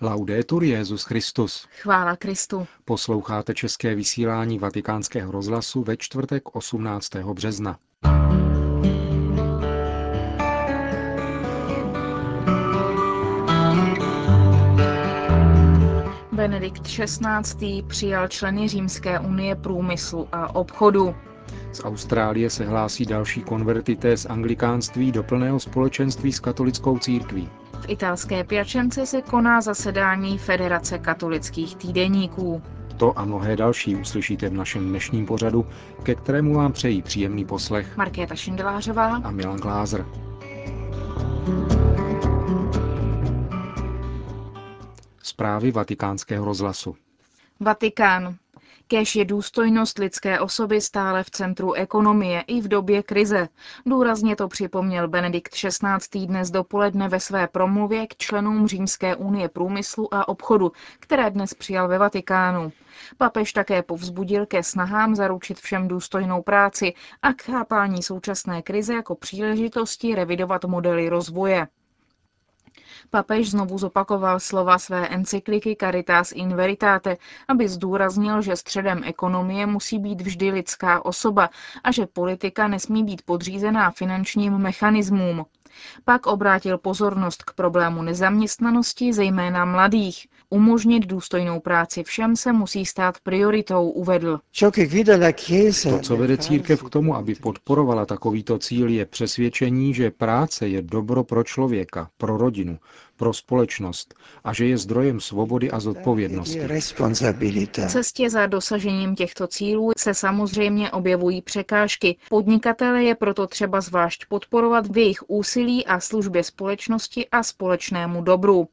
Laudetur Jezus Christus. Chvála Kristu. Posloucháte české vysílání Vatikánského rozhlasu ve čtvrtek 18. března. Benedikt XVI. přijal členy Římské unie průmyslu a obchodu. Z Austrálie se hlásí další konvertité z anglikánství do plného společenství s katolickou církví. V italské Piačence se koná zasedání Federace katolických týdeníků. To a mnohé další uslyšíte v našem dnešním pořadu, ke kterému vám přejí příjemný poslech Markéta Šindelářová a Milan Glázer. Zprávy vatikánského rozhlasu. Vatikán. Kéž je důstojnost lidské osoby stále v centru ekonomie i v době krize. Důrazně to připomněl Benedikt XVI. dnes dopoledne ve své promluvě k členům Římské unie průmyslu a obchodu, které dnes přijal ve Vatikánu. Papež také povzbudil ke snahám zaručit všem důstojnou práci a k chápání současné krize jako příležitosti revidovat modely rozvoje. Papež znovu zopakoval slova své encykliky Caritas in Veritate, aby zdůraznil, že středem ekonomie musí být vždy lidská osoba a že politika nesmí být podřízená finančním mechanismům. Pak obrátil pozornost k problému nezaměstnanosti, zejména mladých. Umožnit důstojnou práci všem se musí stát prioritou, uvedl. To, co vede církev k tomu, aby podporovala takovýto cíl, je přesvědčení, že práce je dobro pro člověka, pro rodinu, pro společnost a že je zdrojem svobody a zodpovědnosti. V cestě za dosažením těchto cílů se samozřejmě objevují překážky. Podnikatele je proto třeba zvlášť podporovat v jejich úsilí a službě společnosti a společnému dobru.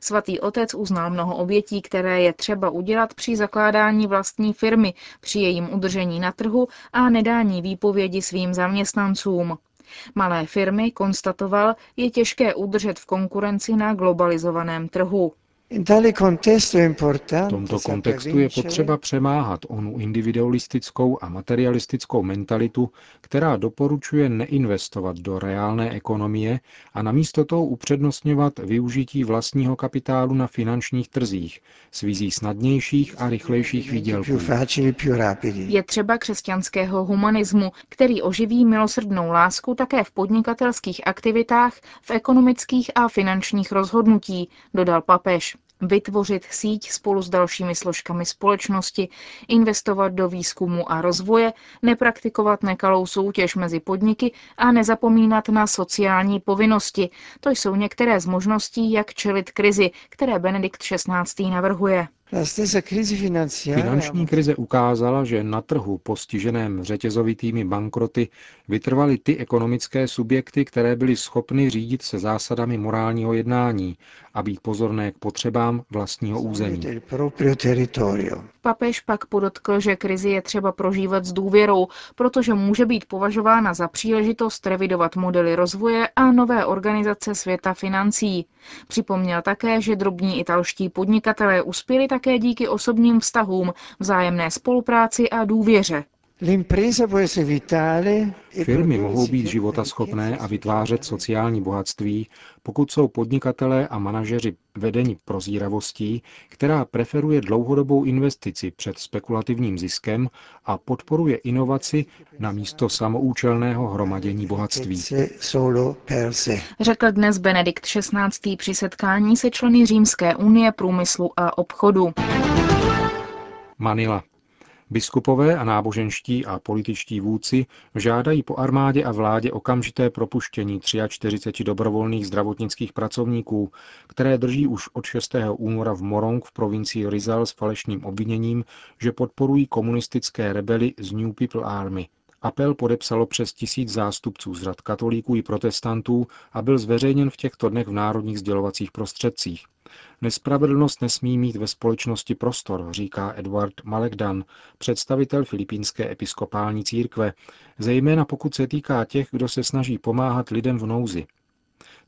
Svatý otec uznal mnoho obětí, které je třeba udělat při zakládání vlastní firmy, při jejím udržení na trhu a nedání výpovědi svým zaměstnancům. Malé firmy, konstatoval, je těžké udržet v konkurenci na globalizovaném trhu. V tomto kontextu je potřeba přemáhat onu individualistickou a materialistickou mentalitu, která doporučuje neinvestovat do reálné ekonomie a namísto toho upřednostňovat využití vlastního kapitálu na finančních trzích s vizí snadnějších a rychlejších výdělků. Je třeba křesťanského humanismu, který oživí milosrdnou lásku také v podnikatelských aktivitách, v ekonomických a finančních rozhodnutí, dodal papež vytvořit síť spolu s dalšími složkami společnosti, investovat do výzkumu a rozvoje, nepraktikovat nekalou soutěž mezi podniky a nezapomínat na sociální povinnosti. To jsou některé z možností, jak čelit krizi, které Benedikt XVI. navrhuje. Finanční krize ukázala, že na trhu postiženém řetězovitými bankroty vytrvaly ty ekonomické subjekty, které byly schopny řídit se zásadami morálního jednání a být pozorné k potřebám vlastního území. Papež pak podotkl, že krizi je třeba prožívat s důvěrou, protože může být považována za příležitost revidovat modely rozvoje a nové organizace světa financí. Připomněl také, že drobní italští podnikatelé uspěli také díky osobním vztahům, vzájemné spolupráci a důvěře. Firmy mohou být životaschopné a vytvářet sociální bohatství, pokud jsou podnikatelé a manažeři vedeni prozíravostí, která preferuje dlouhodobou investici před spekulativním ziskem a podporuje inovaci na místo samoučelného hromadění bohatství. Řekl dnes Benedikt XVI. při setkání se členy Římské unie průmyslu a obchodu. Manila. Biskupové a náboženští a političtí vůdci žádají po armádě a vládě okamžité propuštění 43 dobrovolných zdravotnických pracovníků, které drží už od 6. února v Morong v provincii Rizal s falešným obviněním, že podporují komunistické rebely z New People Army. Apel podepsalo přes tisíc zástupců z řad katolíků i protestantů a byl zveřejněn v těchto dnech v národních sdělovacích prostředcích. Nespravedlnost nesmí mít ve společnosti prostor, říká Edward Malekdan, představitel filipínské episkopální církve, zejména pokud se týká těch, kdo se snaží pomáhat lidem v nouzi.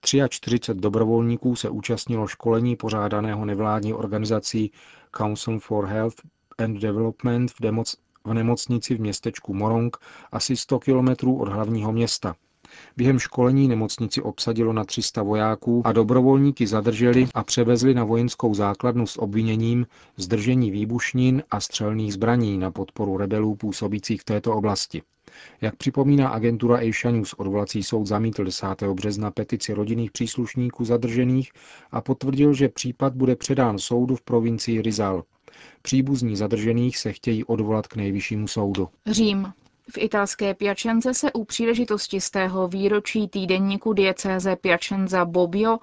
43 dobrovolníků se účastnilo školení pořádaného nevládní organizací Council for Health and Development v, democ- v nemocnici v městečku Morong, asi 100 kilometrů od hlavního města. Během školení nemocnici obsadilo na 300 vojáků a dobrovolníky zadrželi a převezli na vojenskou základnu s obviněním zdržení výbušnin a střelných zbraní na podporu rebelů působících v této oblasti. Jak připomíná agentura Asia News, odvolací soud zamítl 10. března petici rodinných příslušníků zadržených a potvrdil, že případ bude předán soudu v provincii Rizal. Příbuzní zadržených se chtějí odvolat k nejvyššímu soudu. Řím. V italské Piačence se u příležitosti z tého výročí týdenníku diecéze Piacenza Bobbio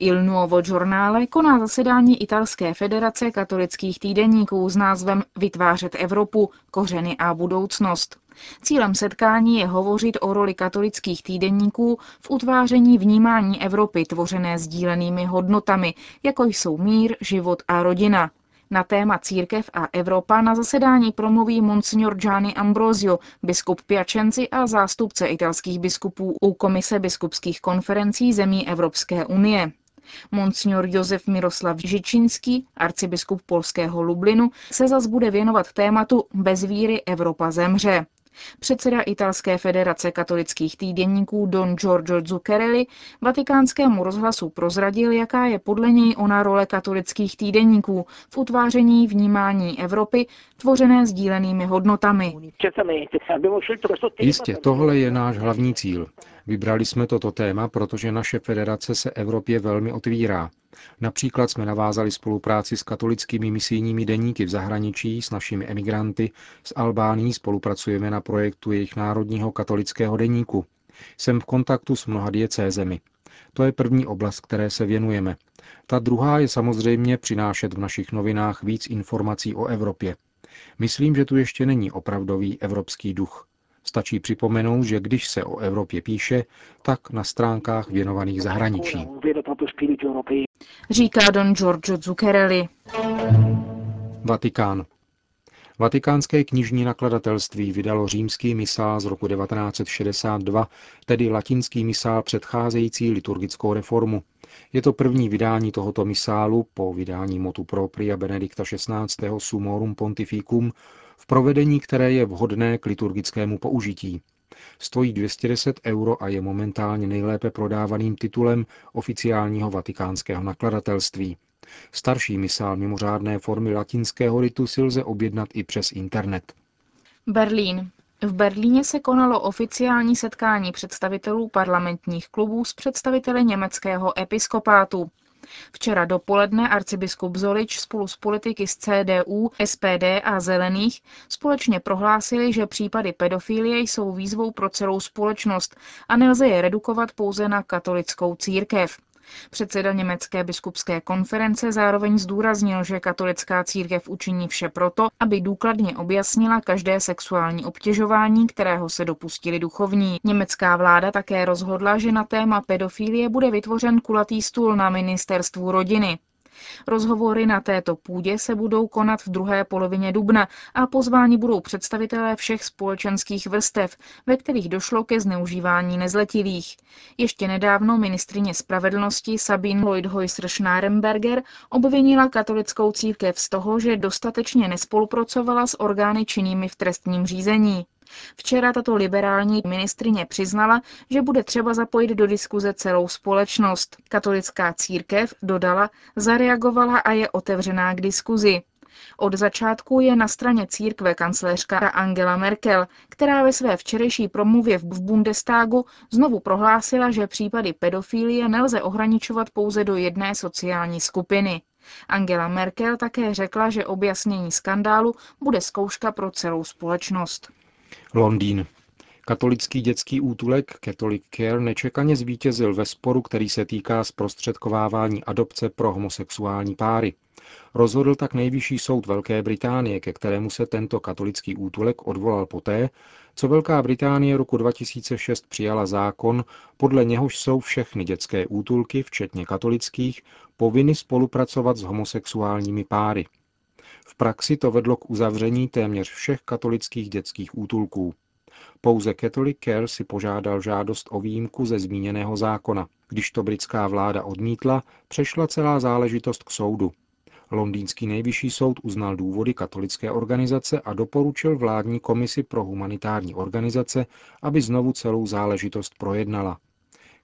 Il Nuovo Giornale koná zasedání Italské federace katolických týdenníků s názvem Vytvářet Evropu, kořeny a budoucnost. Cílem setkání je hovořit o roli katolických týdenníků v utváření vnímání Evropy tvořené sdílenými hodnotami, jako jsou mír, život a rodina. Na téma Církev a Evropa na zasedání promluví monsignor Gianni Ambrosio, biskup Piacenzi a zástupce italských biskupů u Komise biskupských konferencí zemí Evropské unie. Monsignor Josef Miroslav Žičinský, arcibiskup polského Lublinu, se zas bude věnovat tématu Bez víry Evropa zemře. Předseda Italské federace katolických týdenníků Don Giorgio Zuccherelli vatikánskému rozhlasu prozradil, jaká je podle něj ona role katolických týdenníků v utváření vnímání Evropy, tvořené sdílenými hodnotami. Jistě, tohle je náš hlavní cíl. Vybrali jsme toto téma, protože naše federace se Evropě velmi otvírá. Například jsme navázali spolupráci s katolickými misijními deníky v zahraničí s našimi emigranty. S Albánií spolupracujeme na projektu jejich národního katolického deníku. Jsem v kontaktu s mnoha diecézemi. To je první oblast, které se věnujeme. Ta druhá je samozřejmě přinášet v našich novinách víc informací o Evropě. Myslím, že tu ještě není opravdový evropský duch. Stačí připomenout, že když se o Evropě píše, tak na stránkách věnovaných zahraničí. Říká Don Giorgio Zuccherelli. Vatikán. Vatikánské knižní nakladatelství vydalo římský misál z roku 1962, tedy latinský misál předcházející liturgickou reformu. Je to první vydání tohoto misálu po vydání motu propria Benedikta XVI. Sumorum Pontificum v provedení, které je vhodné k liturgickému použití. Stojí 210 euro a je momentálně nejlépe prodávaným titulem oficiálního vatikánského nakladatelství. Starší misál mimořádné formy latinského ritu si lze objednat i přes internet. Berlín. V Berlíně se konalo oficiální setkání představitelů parlamentních klubů s představiteli německého episkopátu. Včera dopoledne arcibiskup Zolič spolu s politiky z CDU, SPD a Zelených společně prohlásili, že případy pedofilie jsou výzvou pro celou společnost a nelze je redukovat pouze na katolickou církev. Předseda Německé biskupské konference zároveň zdůraznil, že katolická církev učiní vše proto, aby důkladně objasnila každé sexuální obtěžování, kterého se dopustili duchovní. Německá vláda také rozhodla, že na téma pedofilie bude vytvořen kulatý stůl na ministerstvu rodiny. Rozhovory na této půdě se budou konat v druhé polovině dubna a pozváni budou představitelé všech společenských vrstev, ve kterých došlo ke zneužívání nezletilých. Ještě nedávno ministrině spravedlnosti Sabine Lloyd-Heusser-Schnarrenberger obvinila katolickou církev z toho, že dostatečně nespolupracovala s orgány činnými v trestním řízení. Včera tato liberální ministrině přiznala, že bude třeba zapojit do diskuze celou společnost. Katolická církev, dodala, zareagovala a je otevřená k diskuzi. Od začátku je na straně církve kancléřka Angela Merkel, která ve své včerejší promluvě v Bundestagu znovu prohlásila, že případy pedofilie nelze ohraničovat pouze do jedné sociální skupiny. Angela Merkel také řekla, že objasnění skandálu bude zkouška pro celou společnost. Londýn. Katolický dětský útulek Catholic Care nečekaně zvítězil ve sporu, který se týká zprostředkovávání adopce pro homosexuální páry. Rozhodl tak nejvyšší soud Velké Británie, ke kterému se tento katolický útulek odvolal poté, co Velká Británie roku 2006 přijala zákon, podle něhož jsou všechny dětské útulky, včetně katolických, povinny spolupracovat s homosexuálními páry. V praxi to vedlo k uzavření téměř všech katolických dětských útulků. Pouze Catholic Care si požádal žádost o výjimku ze zmíněného zákona. Když to britská vláda odmítla, přešla celá záležitost k soudu. Londýnský nejvyšší soud uznal důvody katolické organizace a doporučil vládní komisi pro humanitární organizace, aby znovu celou záležitost projednala.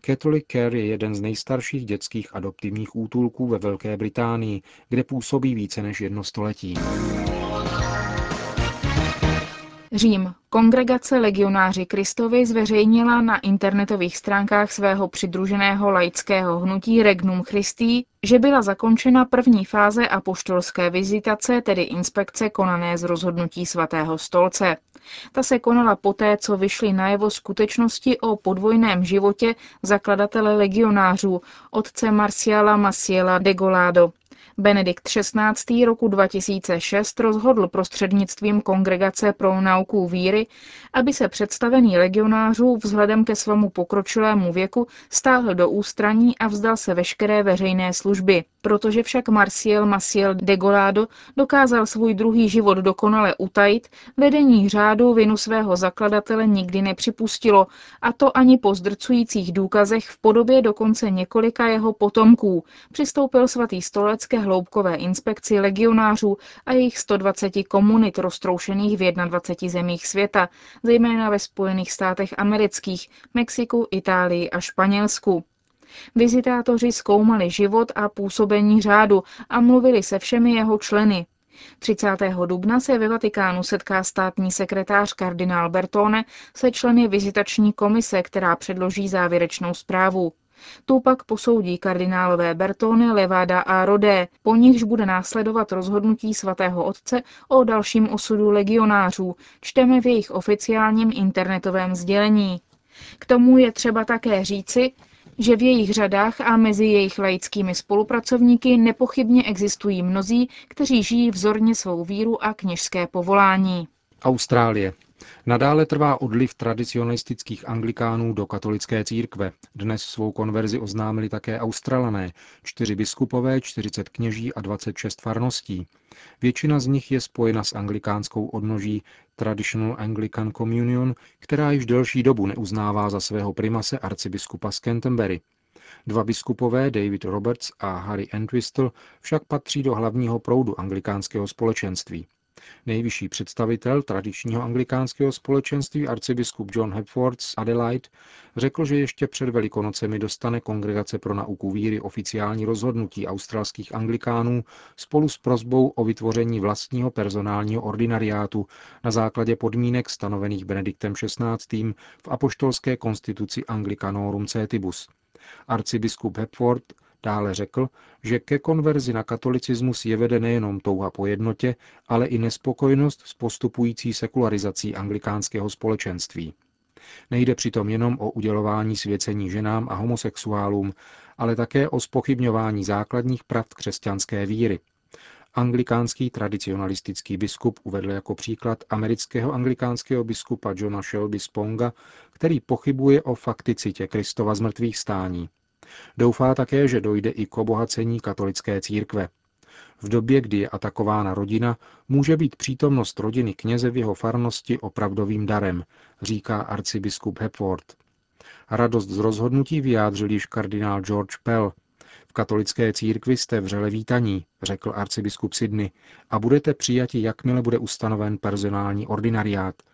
Catholic Care je jeden z nejstarších dětských adoptivních útulků ve Velké Británii, kde působí více než jedno století. Řím. Kongregace Legionáři Kristovi zveřejnila na internetových stránkách svého přidruženého laického hnutí Regnum Christi, že byla zakončena první fáze apoštolské vizitace, tedy inspekce konané z rozhodnutí svatého stolce. Ta se konala poté, co vyšly najevo skutečnosti o podvojném životě zakladatele legionářů, otce Marciala Maciela de Golado. Benedikt XVI. roku 2006 rozhodl prostřednictvím Kongregace pro nauku víry, aby se představený legionářů vzhledem ke svému pokročilému věku stáhl do ústraní a vzdal se veškeré veřejné služby. Protože však Marciel Maciel de Golado dokázal svůj druhý život dokonale utajit, vedení řádu vinu svého zakladatele nikdy nepřipustilo, a to ani po zdrcujících důkazech v podobě dokonce několika jeho potomků, přistoupil svatý stolec ke hloubkové inspekci legionářů a jejich 120 komunit roztroušených v 21 zemích světa, zejména ve Spojených státech amerických, Mexiku, Itálii a Španělsku. Vizitátoři zkoumali život a působení řádu a mluvili se všemi jeho členy. 30. dubna se ve Vatikánu setká státní sekretář kardinál Bertone se členy vizitační komise, která předloží závěrečnou zprávu. Tu pak posoudí kardinálové Bertone, Levada a Rodé, po nichž bude následovat rozhodnutí svatého otce o dalším osudu legionářů, čteme v jejich oficiálním internetovém sdělení. K tomu je třeba také říci, že v jejich řadách a mezi jejich laickými spolupracovníky nepochybně existují mnozí, kteří žijí vzorně svou víru a kněžské povolání. Austrálie. Nadále trvá odliv tradicionalistických anglikánů do katolické církve. Dnes svou konverzi oznámili také australané, čtyři biskupové, 40 kněží a 26 farností. Většina z nich je spojena s anglikánskou odnoží Traditional Anglican Communion, která již delší dobu neuznává za svého primase arcibiskupa z Canterbury. Dva biskupové, David Roberts a Harry Entwistle, však patří do hlavního proudu anglikánského společenství. Nejvyšší představitel tradičního anglikánského společenství arcibiskup John Hepford z Adelaide řekl, že ještě před velikonocemi dostane Kongregace pro nauku víry oficiální rozhodnutí australských anglikánů spolu s prozbou o vytvoření vlastního personálního ordinariátu na základě podmínek stanovených Benediktem XVI. v apoštolské konstituci Anglicanorum Cetibus. Arcibiskup Hepford Dále řekl, že ke konverzi na katolicismus je vede nejenom touha po jednotě, ale i nespokojenost s postupující sekularizací anglikánského společenství. Nejde přitom jenom o udělování svěcení ženám a homosexuálům, ale také o spochybňování základních pravd křesťanské víry. Anglikánský tradicionalistický biskup uvedl jako příklad amerického anglikánského biskupa Johna Shelby Sponga, který pochybuje o fakticitě Kristova zmrtvých stání. Doufá také, že dojde i k obohacení katolické církve. V době, kdy je atakována rodina, může být přítomnost rodiny kněze v jeho farnosti opravdovým darem, říká arcibiskup Hepworth. Radost z rozhodnutí vyjádřil již kardinál George Pell. V katolické církvi jste vřele vítaní, řekl arcibiskup Sydney, a budete přijati, jakmile bude ustanoven personální ordinariát –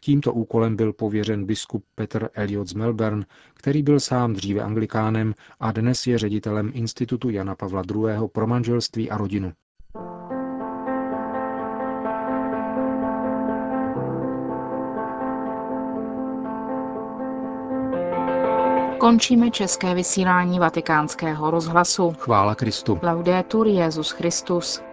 Tímto úkolem byl pověřen biskup Peter Elliot z Melbourne, který byl sám dříve anglikánem a dnes je ředitelem Institutu Jana Pavla II. pro manželství a rodinu. Končíme české vysílání vatikánského rozhlasu. Chvála Kristu. Laudetur Jezus Christus.